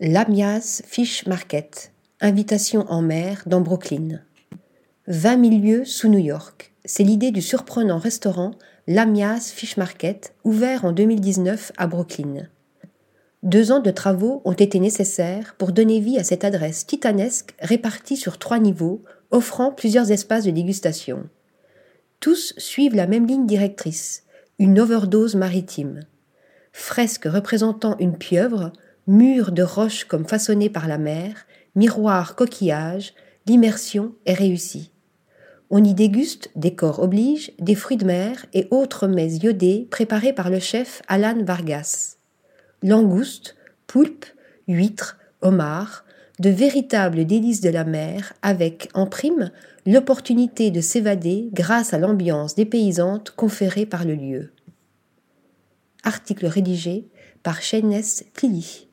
Lamias Fish Market, invitation en mer dans Brooklyn. 20 000 lieues sous New York, c'est l'idée du surprenant restaurant Lamias Fish Market, ouvert en 2019 à Brooklyn. Deux ans de travaux ont été nécessaires pour donner vie à cette adresse titanesque répartie sur trois niveaux, offrant plusieurs espaces de dégustation. Tous suivent la même ligne directrice, une overdose maritime. Fresque représentant une pieuvre, mur de roches comme façonnés par la mer, miroir coquillage, l'immersion est réussie. On y déguste, décor oblige, des fruits de mer et autres mets iodés préparés par le chef Alan Vargas langoustes, poulpes, huîtres, homards, de véritables délices de la mer avec, en prime, l'opportunité de s'évader grâce à l'ambiance dépaysante conférée par le lieu. Article rédigé par Shayness Tilly.